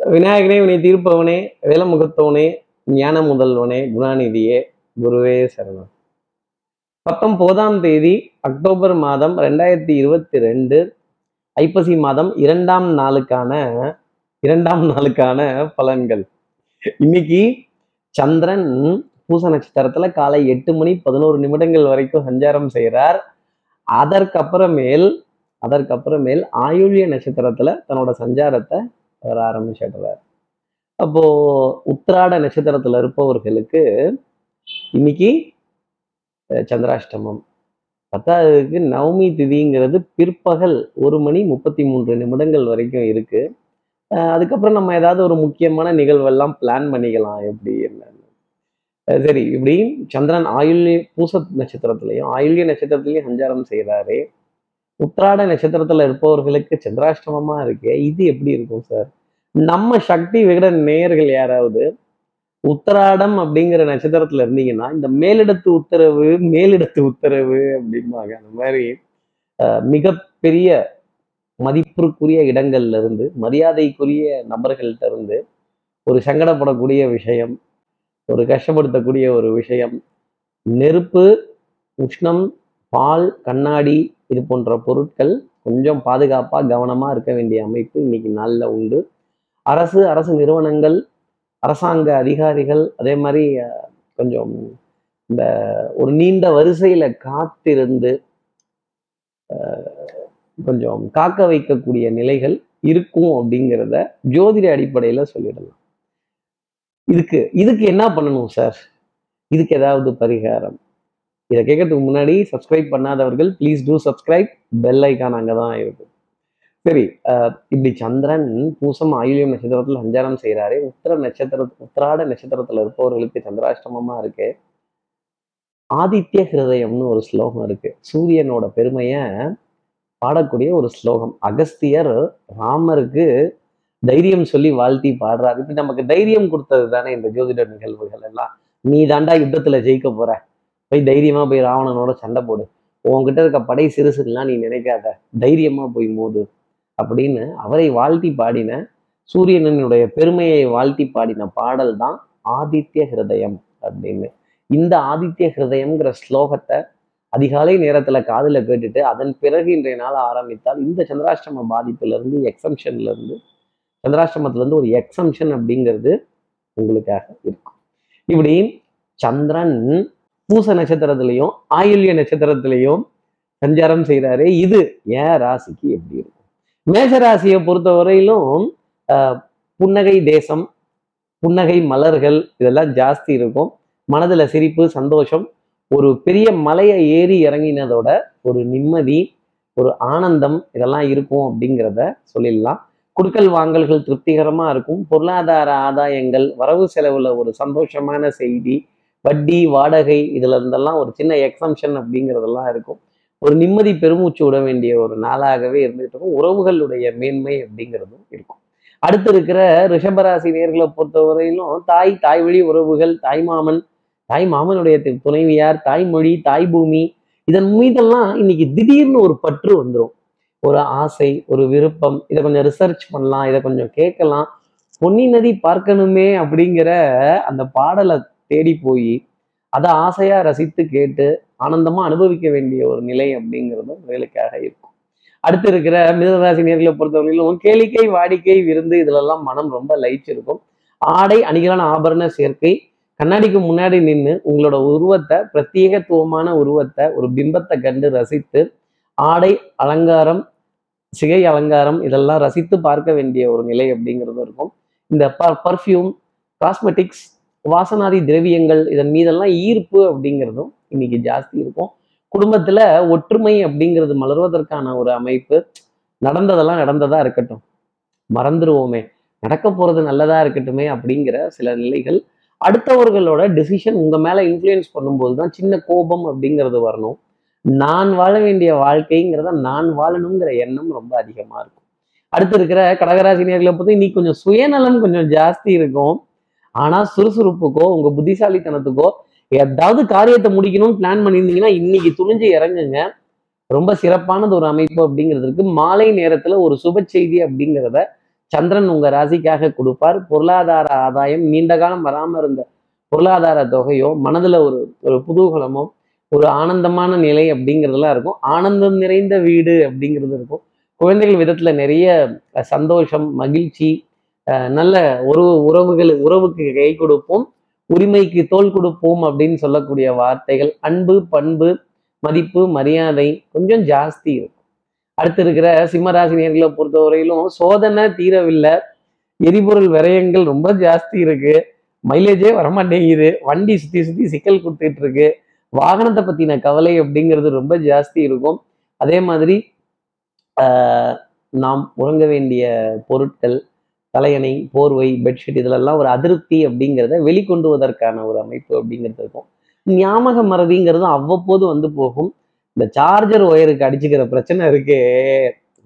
விநாயகனே வினை தீர்ப்பவனே வேலமுகத்தவனே ஞான முதல்வனே குணாநிதியே குருவே சரணம். போதாம் தேதி அக்டோபர் மாதம் ரெண்டாயிரத்தி இருபத்தி ரெண்டு ஐப்பசி மாதம் இரண்டாம் நாளுக்கான இரண்டாம் நாளுக்கான பலன்கள். இன்னைக்கு சந்திரன் பூச நட்சத்திரத்துல காலை எட்டு மணி பதினோரு நிமிடங்கள் வரைக்கும் சஞ்சாரம் செய்கிறார் அதற்கப்புறமேல் அதற்கப்புறமேல் ஆயுள்ய நட்சத்திரத்துல தன்னோட சஞ்சாரத்தை வர ஆரம்பிச்சிடுறார். அப்போ உத்திராட நட்சத்திரத்தில் இருப்பவர்களுக்கு இன்னைக்கு சந்திராஷ்டமம். பத்தாவதுக்கு நவமி திதிங்கிறது பிற்பகல் ஒரு மணி முப்பத்தி மூன்று நிமிடங்கள் வரைக்கும் இருக்கு. அதுக்கப்புறம் நம்ம ஏதாவது ஒரு முக்கியமான நிகழ்வெல்லாம் பிளான் பண்ணிக்கலாம். எப்படி என்னன்னு. சரி இப்படி சந்திரன் ஆயுள்ய பூச நட்சத்திரத்திலையும் ஆயுள்ய நட்சத்திரத்திலையும் சஞ்சாரம் செய்கிறாரு உத்திராட நட்சத்திரத்தில் இருப்பவர்களுக்கு சந்திராஷ்டமமா இருக்கே இது எப்படி இருக்கும் சார்? நம்ம சக்தி விகட நேயர்கள் யாராவது உத்தராடம் அப்படிங்கிற நட்சத்திரத்துல இருந்தீங்கன்னா இந்த மேலிடத்து உத்தரவு மேலிடத்து உத்தரவு அப்படிம்பாங்க. அந்த மாதிரி மிகப்பெரிய மதிப்பிற்குரிய இடங்கள்ல இருந்து மரியாதைக்குரிய நபர்கள்ட்ட இருந்து ஒரு சங்கடப்படக்கூடிய விஷயம் ஒரு கஷ்டப்படுத்தக்கூடிய ஒரு விஷயம் நெருப்பு உஷ்ணம் பால் கண்ணாடி இது போன்ற பொருட்கள் கொஞ்சம் பாதுகாப்பாக கவனமாக இருக்க வேண்டிய அமைப்பு இன்னைக்கு நல்ல உண்டு. அரசு அரசு நிறுவனங்கள் அரசாங்க அதிகாரிகள் அதே மாதிரி கொஞ்சம் இந்த ஒரு நீண்ட வரிசையில காத்திருந்து கொஞ்சம் காக்க வைக்கக்கூடிய நிலைகள் இருக்கும் அப்படிங்கிறத ஜோதிட அடிப்படையில சொல்லிடலாம். இதுக்கு இதுக்கு என்ன பண்ணணும் சார்? இதுக்கு ஏதாவது பரிகாரம்? இதை கேட்கறதுக்கு முன்னாடி subscribe பண்ணாதவர்கள் please do subscribe bell icon அங்கே தான் இருக்கும். சரி இப்படி சந்திரன் பூசம் ஆயுள்யம் நட்சத்திரத்தில் சஞ்சாரம் செய்கிறாரு உத்திர நட்சத்திர உத்திராட நட்சத்திரத்தில் இருப்பவர்களுக்கு சந்திராஷ்டமமாக இருக்கு. ஆதித்ய ஹிருதயம்னு ஒரு ஸ்லோகம் இருக்கு. சூரியனோட பெருமையை பாடக்கூடிய ஒரு ஸ்லோகம். அகஸ்தியர் ராமருக்கு தைரியம் சொல்லி வாழ்த்தி பாடுறாரு. இப்படி நமக்கு தைரியம் கொடுத்தது தானே இந்த ஜோதிட நிகழ்வுகள் எல்லாம். நீ தாண்டா யுத்தத்துல ஜெயிக்க போற. போய் தைரியமா போய் ராவணனோட சண்டை போடு. உன்கிட்ட இருக்க படை சிறுசுலாம் நீ நினைக்காத. தைரியமா போய் மோது. அப்படின்னு அவரை வாழ்த்தி பாடின சூரியனனுடைய பெருமையை வாழ்த்தி பாடின பாடல் தான் ஆதித்ய ஹிருதயம் அப்படின்னு. இந்த ஆதித்ய ஹிருதயம்ங்கிற ஸ்லோகத்தை அதிகாலை நேரத்துல காதுல கேட்டுட்டு அதன் பிறகு இன்றைய நாள் ஆரம்பித்தால் இந்த சந்திராஷ்டம பாதிப்புல இருந்து எக்ஸம்ஷன்ல இருந்து சந்திராஷ்டமத்துல இருந்து ஒரு எக்ஸம்ஷன் அப்படிங்கிறது உங்களுக்காக இருக்கும். இப்படி சந்திரன் பூச நட்சத்திரத்திலையும் ஆயுள்ய நட்சத்திரத்திலையும் சஞ்சாரம் செய்கிறாரு இது ஏன் ராசிக்கு எப்படி இருக்கும்? மேஷராசியை பொறுத்த வரையிலும் புன்னகை தேசம் புன்னகை மலர்கள் இதெல்லாம் ஜாஸ்தி இருக்கும். மனதில் சிரிப்பு சந்தோஷம் ஒரு பெரிய மலையை ஏறி இறங்கினதோட ஒரு நிம்மதி ஒரு ஆனந்தம் இதெல்லாம் இருக்கும் அப்படிங்கிறத சொல்லிடலாம். குடுக்கல் வாங்கல்கள் திருப்திகரமாக இருக்கும். பொருளாதார ஆதாயங்கள் வரவு செலவில் ஒரு சந்தோஷமான செய்தி வட்டி வாடகை இதுல இருந்தெல்லாம் ஒரு சின்ன எக்ஸம்ஷன் அப்படிங்கிறதெல்லாம் இருக்கும். ஒரு நிம்மதி பெருமூச்சு விட வேண்டிய ஒரு நாளாகவே இருந்துகிட்டு இருக்கும். உறவுகளுடைய மேன்மை அப்படிங்கிறதும் இருக்கும். அடுத்து இருக்கிற ரிஷபராசி நேர்களை பொறுத்தவரையிலும் தாய் தாய் வழி உறவுகள் தாய் மாமன் தாய் மாமனுடைய துணைவியார் தாய்மொழி தாய் பூமி இதன் மீதெல்லாம் இன்னைக்கு திடீர்னு ஒரு பற்று வந்துடும் ஒரு ஆசை ஒரு விருப்பம் இதை கொஞ்சம் ரிசர்ச் பண்ணலாம் இதை கொஞ்சம் கேட்கலாம். பொன்னி நதி பார்க்கணுமே அப்படிங்கிற அந்த பாடலை தேடி போய் அதை ஆசையாக ரசித்து கேட்டு ஆனந்தமா அனுபவிக்க வேண்டிய ஒரு நிலை அப்படிங்கிறதும் வேலைக்காக இருக்கும். அடுத்து இருக்கிற மிதராசி நேர்களை பொறுத்தவரையிலும் கேளிக்கை வாடிக்கை விருந்து இதுலெல்லாம் மனம் ரொம்ப லயிச்சிருக்கும் ஆடை அணிகளான ஆபரண சேர்க்கை கண்ணாடிக்கு முன்னாடி நின்று உங்களோட உருவத்தை பிரத்யேகத்துவமான உருவத்தை ஒரு பிம்பத்தை கண்டு ரசித்து ஆடை அலங்காரம் சிகை அலங்காரம் இதெல்லாம் ரசித்து பார்க்க வேண்டிய ஒரு நிலை அப்படிங்கிறதும் இருக்கும். இந்த ப பர்ஃப்யூம் காஸ்மெட்டிக்ஸ் வாசனாதி திரவியங்கள் இதன் மீதெல்லாம் ஈர்ப்பு அப்படிங்கிறதும் இன்னைக்கு ஜாஸ்தி இருக்கும். குடும்பத்துல ஒற்றுமை அப்படிங்கிறது மலர்வதற்கான ஒரு அமைப்பு. நடந்ததெல்லாம் நடந்ததா இருக்கட்டும். மறந்துருவோமே. நடக்க போறது நல்லதா இருக்கட்டுமே அப்படிங்கிற சில நிலைகள். அடுத்தவர்களோட டெசிஷன் உங்க மேல இன்ஃப்ளூயன்ஸ் பண்ணும்போது தான் சின்ன கோபம் அப்படிங்கிறது வரணும். நான் வாழ வேண்டிய வாழ்க்கைங்கிறத நான் வாழணுங்கிற எண்ணம் ரொம்ப அதிகமா இருக்கும். அடுத்து இருக்கிற கடகராசினியர்களை பார்த்து பத்தி இன்னைக்கு கொஞ்சம் சுயநலம் கொஞ்சம் ஜாஸ்தி இருக்கும். ஆனா சுறுசுறுப்புக்கோ உங்க புத்திசாலித்தனத்துக்கோ ஏதாவது காரியத்தை முடிக்கணும்னு பிளான் பண்ணியிருந்தீங்கன்னா இன்னைக்கு துணிஞ்சு இறங்குங்க. ரொம்ப சிறப்பானது ஒரு அமைப்பு அப்படிங்கிறதுக்கு மாலை நேரத்துல ஒரு சுப செய்தி அப்படிங்கிறத சந்திரன் உங்க ராசிக்காக கொடுப்பார். பொருளாதார ஆதாயம் நீண்ட காலம் வராம இருந்த பொருளாதார தொகையோ மனதுல ஒரு ஒரு புதூகலமோ ஒரு ஆனந்தமான நிலை அப்படிங்கிறதுலாம் இருக்கும். ஆனந்தம் நிறைந்த வீடு அப்படிங்கிறது இருக்கும். குழந்தைகள் விதத்துல நிறைய சந்தோஷம் மகிழ்ச்சி நல்ல உறவு உறவுகள் உறவுக்கு கை கொடுப்போம். உரிமைக்கு தோல் கொடுப்போம் அப்படின்னு சொல்லக்கூடிய வார்த்தைகள். அன்பு பண்பு மதிப்பு மரியாதை கொஞ்சம் ஜாஸ்தி இருக்கும். அடுத்து இருக்கிற சிம்மராசினியர்களை பொறுத்தவரையிலும் சோதனை தீரவில்லை. எரிபொருள் விரயங்கள் ரொம்ப ஜாஸ்தி இருக்கு. மைலேஜே வரமாட்டேங்குது. வண்டி சுற்றி சுற்றி சிக்கல் கொடுத்துட்டு இருக்கு வாகனத்தை பத்தின கவலை அப்படிங்கிறது ரொம்ப ஜாஸ்தி இருக்கும். அதே மாதிரி ஆஹ், நாம் உறங்க வேண்டிய பொருட்கள் தலையணை போர்வை பெட்ஷீட் இதிலெல்லாம் ஒரு அதிருப்தி அப்படிங்கிறத வெளிக்கொண்டுவதற்கான ஒரு அமைப்பு அப்படிங்கிறது இருக்கும். ஞாபக மறதிங்கிறது அவ்வப்போது வந்து போகும். இந்த சார்ஜர் ஒயருக்கு அடிச்சுக்கிற பிரச்சனை இருக்கே.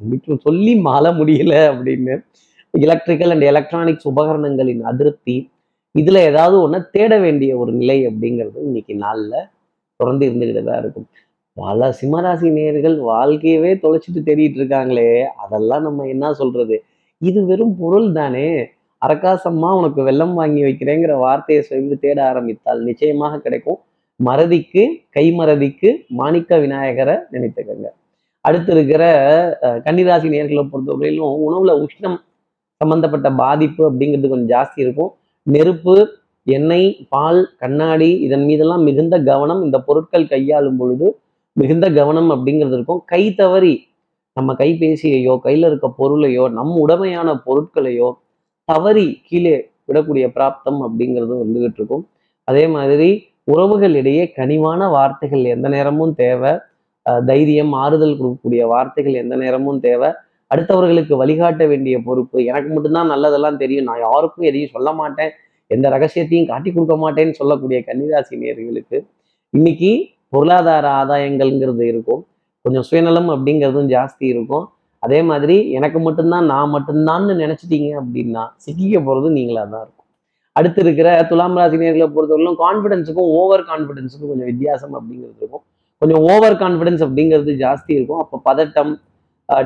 வீட்டில் சொல்லி மாற முடியல அப்படின்னு. எலக்ட்ரிக்கல் அண்ட் எலக்ட்ரானிக்ஸ் உபகரணங்களின் அதிருப்தி. இதுல ஏதாவது ஒண்ணு தேட வேண்டிய ஒரு நிலை அப்படிங்கிறது இன்னைக்கு நாள்ல தொடர்ந்து இருந்துக்கிட்டு தான் இருக்கும். பல சிம்மராசி நேர்கள் வாழ்க்கையவே தொலைச்சிட்டு தேடிட்டு இருக்காங்களே. அதெல்லாம் நம்ம என்ன சொல்றது? இது வெறும் பொருள் தானே? அரக்காசம்மா உனக்கு வெள்ளம் வாங்கி வைக்கிறேங்கிற வார்த்தையை சொல்லி தேட ஆரம்பித்தால் நிச்சயமாக கிடைக்கும். மறதிக்கு கைமறதிக்கு மாணிக்க விநாயகரை நினைத்துக்கங்க. அடுத்து இருக்கிற கன்னிராசி நேர்களை பொறுத்தவரையிலும் உணவுல உஷ்ணம் சம்பந்தப்பட்ட பாதிப்பு அப்படிங்கிறது கொஞ்சம் ஜாஸ்தி இருக்கும். நெருப்பு எண்ணெய் பால் கண்ணாடி இதன் மீதெல்லாம் மிகுந்த கவனம் இந்த பொருட்கள் கையாளும் பொழுது மிகுந்த கவனம் அப்படிங்கிறது இருக்கும். கை தவறி நம்ம கைபேசியையோ கையில் இருக்க பொருளையோ நம் உடமையான பொருட்களையோ தவறி கீழே விடக்கூடிய பிராப்தம் அப்படிங்கிறது வந்துகிட்டு இருக்கும். அதே மாதிரி உறவுகளிடையே கனிவான வார்த்தைகள் எந்த நேரமும் தேவை. தைரியம் ஆறுதல் கொடுக்கக்கூடிய வார்த்தைகள் எந்த நேரமும் தேவை. அடுத்தவர்களுக்கு வழிகாட்ட வேண்டிய பொறுப்பு எனக்கு மட்டும்தான் நல்லதெல்லாம் தெரியும். நான் யாருக்கும் எதையும் சொல்ல மாட்டேன். எந்த ரகசியத்தையும் காட்டி கொடுக்க மாட்டேன்னு சொல்லக்கூடிய கன்னிராசி நேர்களுக்கு இன்னைக்கு பொருளாதார ஆதாயங்கள்ங்கிறது இருக்கும். கொஞ்சம் சுயநலம் அப்படிங்கிறதும் ஜாஸ்தி இருக்கும். அதே மாதிரி எனக்கு மட்டும்தான் நான் மட்டும்தான்னு நினைச்சிட்டீங்க அப்படின்னா சிக்கிக்க போகிறது நீங்களா தான் இருக்கும். அடுத்து இருக்கிற துலாம் ராசி நேர்களை பொறுத்தவரையிலும் கான்ஃபிடென்ஸுக்கும் ஓவர் கான்ஃபிடென்ஸுக்கும் கொஞ்சம் வித்தியாசம் அப்படிங்கிறது இருக்கும். கொஞ்சம் ஓவர் கான்ஃபிடென்ஸ் அப்படிங்கிறது ஜாஸ்தி இருக்கும். அப்போ பதட்டம்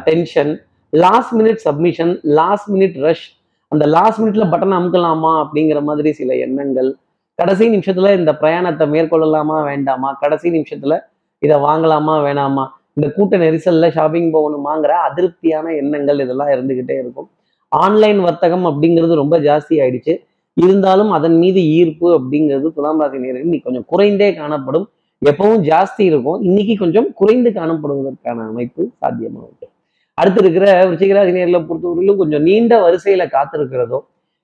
tension last minute submission last minute rush அந்த லாஸ்ட் மினிட்ல பட்டன் அமுக்கலாமா அப்படிங்கிற மாதிரி சில எண்ணங்கள். கடைசி நிமிஷத்துல இந்த பிரயாணத்தை மேற்கொள்ளலாமா வேண்டாமா? கடைசி நிமிஷத்துல இதை வாங்கலாமா வேணாமா? இந்த கூட்ட நெரிசல்ல ஷாப்பிங் போகணுமாங்கிற அதிருப்தியான எண்ணங்கள் இதெல்லாம் இருந்துகிட்டே இருக்கும். ஆன்லைன் வர்த்தகம் அப்படிங்கிறது ரொம்ப ஜாஸ்தி ஆயிடுச்சு. இருந்தாலும் அதன் மீது ஈர்ப்பு அப்படிங்கிறது துலாம் ராசி நேர்கள் இன்னைக்கு கொஞ்சம் குறைந்தே காணப்படும். எப்பவும் ஜாஸ்தி இருக்கும். இன்னைக்கு கொஞ்சம் குறைந்து காணப்படுவதற்கான அமைப்பு சாத்தியமாகும். அடுத்து இருக்கிற விருச்சிகராசி நேரில் பொறுத்தவரையிலும் கொஞ்சம் நீண்ட வரிசையில காத்திருக்கிறதோ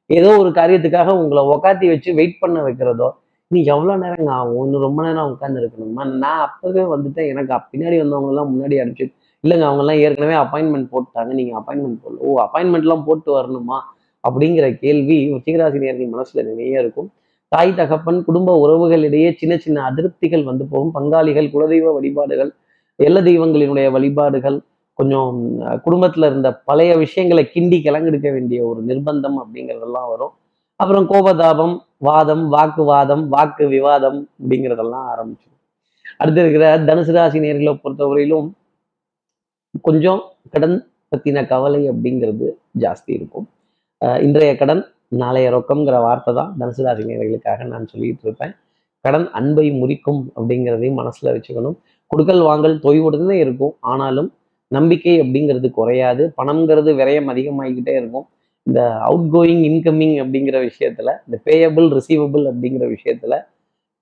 ஏதோ ஒரு காரியத்துக்காக உங்களை உக்காத்தி வச்சு வெயிட் பண்ண வைக்கிறதோ நீ எவ்வளோ நேரங்க ஆகும்? இன்னும் ரொம்ப நேரம் உட்காந்து இருக்கணுமா? நான் அப்போவே வந்துட்டேன். எனக்கு பின்னாடி வந்தவங்கெல்லாம் முன்னாடி அனுப்பிச்சு இல்லைங்க அவங்கெல்லாம் ஏற்கனவே அப்பாயின்மெண்ட் போட்டாங்க. நீங்கள் அப்பாயின்மெண்ட் போடல. ஓ அப்பாயின்மெண்ட்லாம் போட்டு வரணுமா? அப்படிங்கிற கேள்வி விருச்சிகராசி நேர்கள் மனசில் நிறைய இருக்கும். தாய் தகப்பன் குடும்ப உறவுகளிடையே சின்ன சின்ன அதிருப்திகள் வந்து போகும். பங்காளிகள் குலதெய்வ வழிபாடுகள் எல்ல தெய்வங்களினுடைய வழிபாடுகள் கொஞ்சம் குடும்பத்தில் குடும்பத்துல இருந்த பழைய விஷயங்களை கிண்டி கிளங்கெடுக்க வேண்டிய ஒரு நிர்பந்தம் அப்படிங்கிறதெல்லாம் வரும். அப்புறம் கோபதாபம் வாதம் வாக்குவாதம் வாக்கு விவாதம் அப்படிங்கிறதெல்லாம் ஆரம்பிச்சு அடுத்து இருக்கிற தனுசு ராசி நேர்களை பொறுத்தவரையிலும் கொஞ்சம் கடன் பத்தின கவலை அப்படிங்கிறது ஜாஸ்தி இருக்கும். அஹ், இன்றைய கடன் நாளைய ரொக்கம்ங்கிற வார்த்தை தான் தனுசு ராசி நேர்களுக்காக நான் சொல்லிட்டு இருப்பேன். கடன் அன்பை முறிக்கும் அப்படிங்கிறதையும் மனசுல வச்சுக்கணும். கொடுக்கல் வாங்கல் தொய்வுடன் இருக்கும். ஆனாலும் நம்பிக்கை அப்படிங்கிறது குறையாது. பணம்ங்கிறது விரயம் அதிகமாகிக்கிட்டே இருக்கும். இந்த அவுட் கோயிங் இன்கமிங் அப்படிங்கிற விஷயத்துல இந்த பேயபிள் ரிசீவபிள் அப்படிங்கிற விஷயத்துல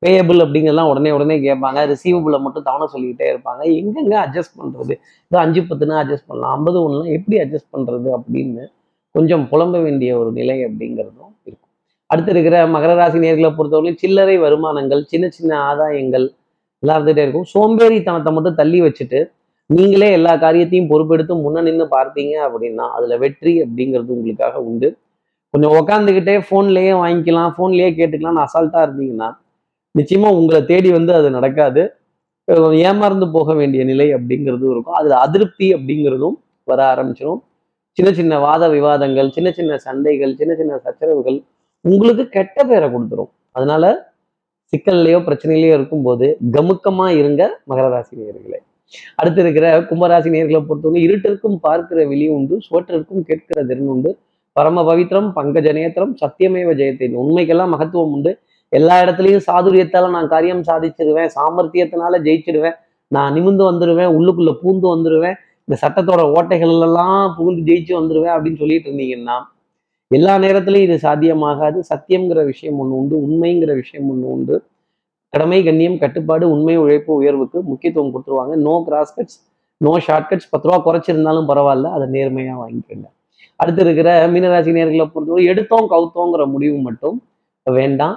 பேயபிள் அப்படிங்கிறதெல்லாம் உடனே உடனே கேட்பாங்க. ரிசீவபிளை மட்டும் தவணை சொல்லிக்கிட்டே இருப்பாங்க. எங்கெங்க அட்ஜஸ்ட் பண்ணுறது இது அஞ்சு பத்துனா அட்ஜஸ்ட் பண்ணலாம். ஐம்பது ஒன்றுலாம் எப்படி அட்ஜஸ்ட் பண்ணுறது அப்படின்னு கொஞ்சம் புலம்ப வேண்டிய ஒரு நிலை அப்படிங்கிறதும் இருக்கும். அடுத்து இருக்கிற மகர ராசி நேர்களை பொறுத்தவரை சில்லறை வருமானங்கள் சின்ன சின்ன ஆதாயங்கள் எல்லாம் இருந்துகிட்டே இருக்கும். சோம்பேறித்தனத்தை மட்டும் தள்ளி வச்சுட்டு நீங்களே எல்லா காரியத்தையும் பொறுப்பெடுத்து முன்ன நின்று பார்த்தீங்க அப்படின்னா அதுல வெற்றி அப்படிங்கிறது உங்களுக்காக உண்டு. கொஞ்சம் உக்காந்துக்கிட்டே ஃபோன்லேயே வாங்கிக்கலாம் ஃபோன்லேயே கேட்டுக்கலாம்னு அசால்ட்டா இருந்தீங்கன்னா நிச்சயமா உங்களை தேடி வந்து அது நடக்காது. ஏமாறந்து போக வேண்டிய நிலை அப்படிங்கிறதும் இருக்கும். அதுல அதிருப்தி அப்படிங்கிறதும் வர ஆரம்பிச்சிடும் சின்ன சின்ன வாத விவாதங்கள் சின்ன சின்ன சண்டைகள் சின்ன சின்ன சச்சரவுகள் உங்களுக்கு கெட்ட பேரை கொடுத்துரும். அதனால சிக்கல்லையோ பிரச்சனையிலையோ இருக்கும்போது கமுக்கமா இருங்க மகர ராசி நேயர்களே. அடுத்து இருக்கிற கும்பராசி நேர்களை பொறுத்தவரை இருட்டிற்கும் பார்க்கிற வெளி உண்டு சுவற்றிற்கும் கேட்கிற திறன் உண்டு. பரம பவித்ரம் பங்கஜ நேத்திரம் சத்தியமேவ ஜெயத்தை உண்மைக்கெல்லாம் மகத்துவம் உண்டு. எல்லா இடத்துலையும் சாதுரியத்தால நான் காரியம் சாதிச்சிருவேன் சாமர்த்தியத்தினால ஜெயிச்சிடுவேன். நான் நிமிந்து வந்துடுவேன் உள்ளுக்குள்ள பூந்து வந்துடுவேன் இந்த சட்டத்தோட ஓட்டைகள் எல்லாம் புகுந்து ஜெயிச்சு வந்துடுவேன் அப்படின்னு சொல்லிட்டு இருந்தீங்கன்னா எல்லா நேரத்திலையும் இது சாத்தியமாகாது. சத்தியம்ங்கிற விஷயம் ஒன்று உண்டு உண்மைங்கிற விஷயம் ஒன்று உண்டு. கடமை கண்ணியம் கட்டுப்பாடு உண்மை உழைப்பு உயர்வுக்கு முக்கியத்துவம் கொடுத்துருவாங்க. நோ கிராஸ்கட்ஸ் நோ ஷார்ட்கட்ஸ் பத்து ரூபா குறைச்சிருந்தாலும் பரவாயில்ல அதை நேர்மையாக வாங்கிக்கோங்க. அடுத்து இருக்கிற மீனராசி நேர்களை பொறுத்தவரை எடுத்தோம் கவுத்தோங்கிற முடிவு மட்டும் வேண்டாம்.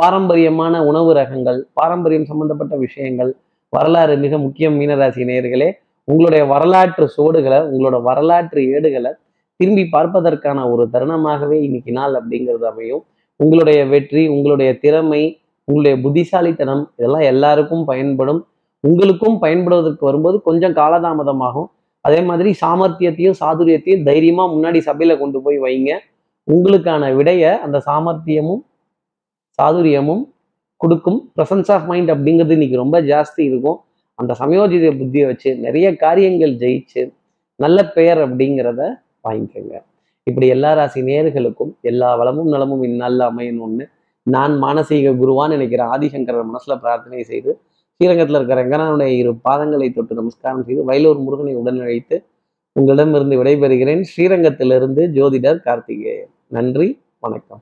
பாரம்பரியமான உணவு ரகங்கள் பாரம்பரியம் சம்பந்தப்பட்ட விஷயங்கள் வரலாறு மிக முக்கியம் மீனராசி நேர்களே. உங்களுடைய வரலாற்று சோடுகளை உங்களோட வரலாற்று ஏடுகளை திரும்பி பார்ப்பதற்கான ஒரு தருணமாகவே இன்னைக்கு நாள் அப்படிங்கிறது அமையும். உங்களுடைய வெற்றி உங்களுடைய திறமை உங்களுடைய புத்திசாலித்தனம் இதெல்லாம் எல்லாருக்கும் பயன்படும். உங்களுக்கும் பயன்படுவதற்கு வரும்போது கொஞ்சம் காலதாமதமாகும். அதே மாதிரி சாமர்த்தியத்தையும் சாதுரியத்தையும் தைரியமா முன்னாடி சபையில கொண்டு போய் வைங்க. உங்களுக்கான விடைய அந்த சாமர்த்தியமும் சாதுரியமும் கொடுக்கும். ப்ரெசன்ஸ் ஆஃப் மைண்ட் அப்படிங்கிறது இன்னைக்கு ரொம்ப ஜாஸ்தி இருக்கும். அந்த சமயோஜித புத்தியை வச்சு நிறைய காரியங்கள் ஜெயிச்சு நல்ல பெயர் அப்படிங்கிறத வாங்கிக்கோங்க. இப்படி எல்லா ராசி நேர்களுக்கும் எல்லா வளமும் நலமும் இந்நாளில் அமையணும்னு நான் மானசீக குருவான்னு நினைக்கிற ஆதிசங்கரர் மனசுல பிரார்த்தனை செய்து ஸ்ரீரங்கத்தில் இருக்கிற ரங்கனாவுடைய இரு பாதங்களை தொட்டு நமஸ்காரம் செய்து வயலூர் முருகனை உடன் அழைத்து உங்களிடமிருந்து விடைபெறுகிறேன். ஸ்ரீரங்கத்திலிருந்து ஜோதிடர் கார்த்திகேயன். நன்றி வணக்கம்.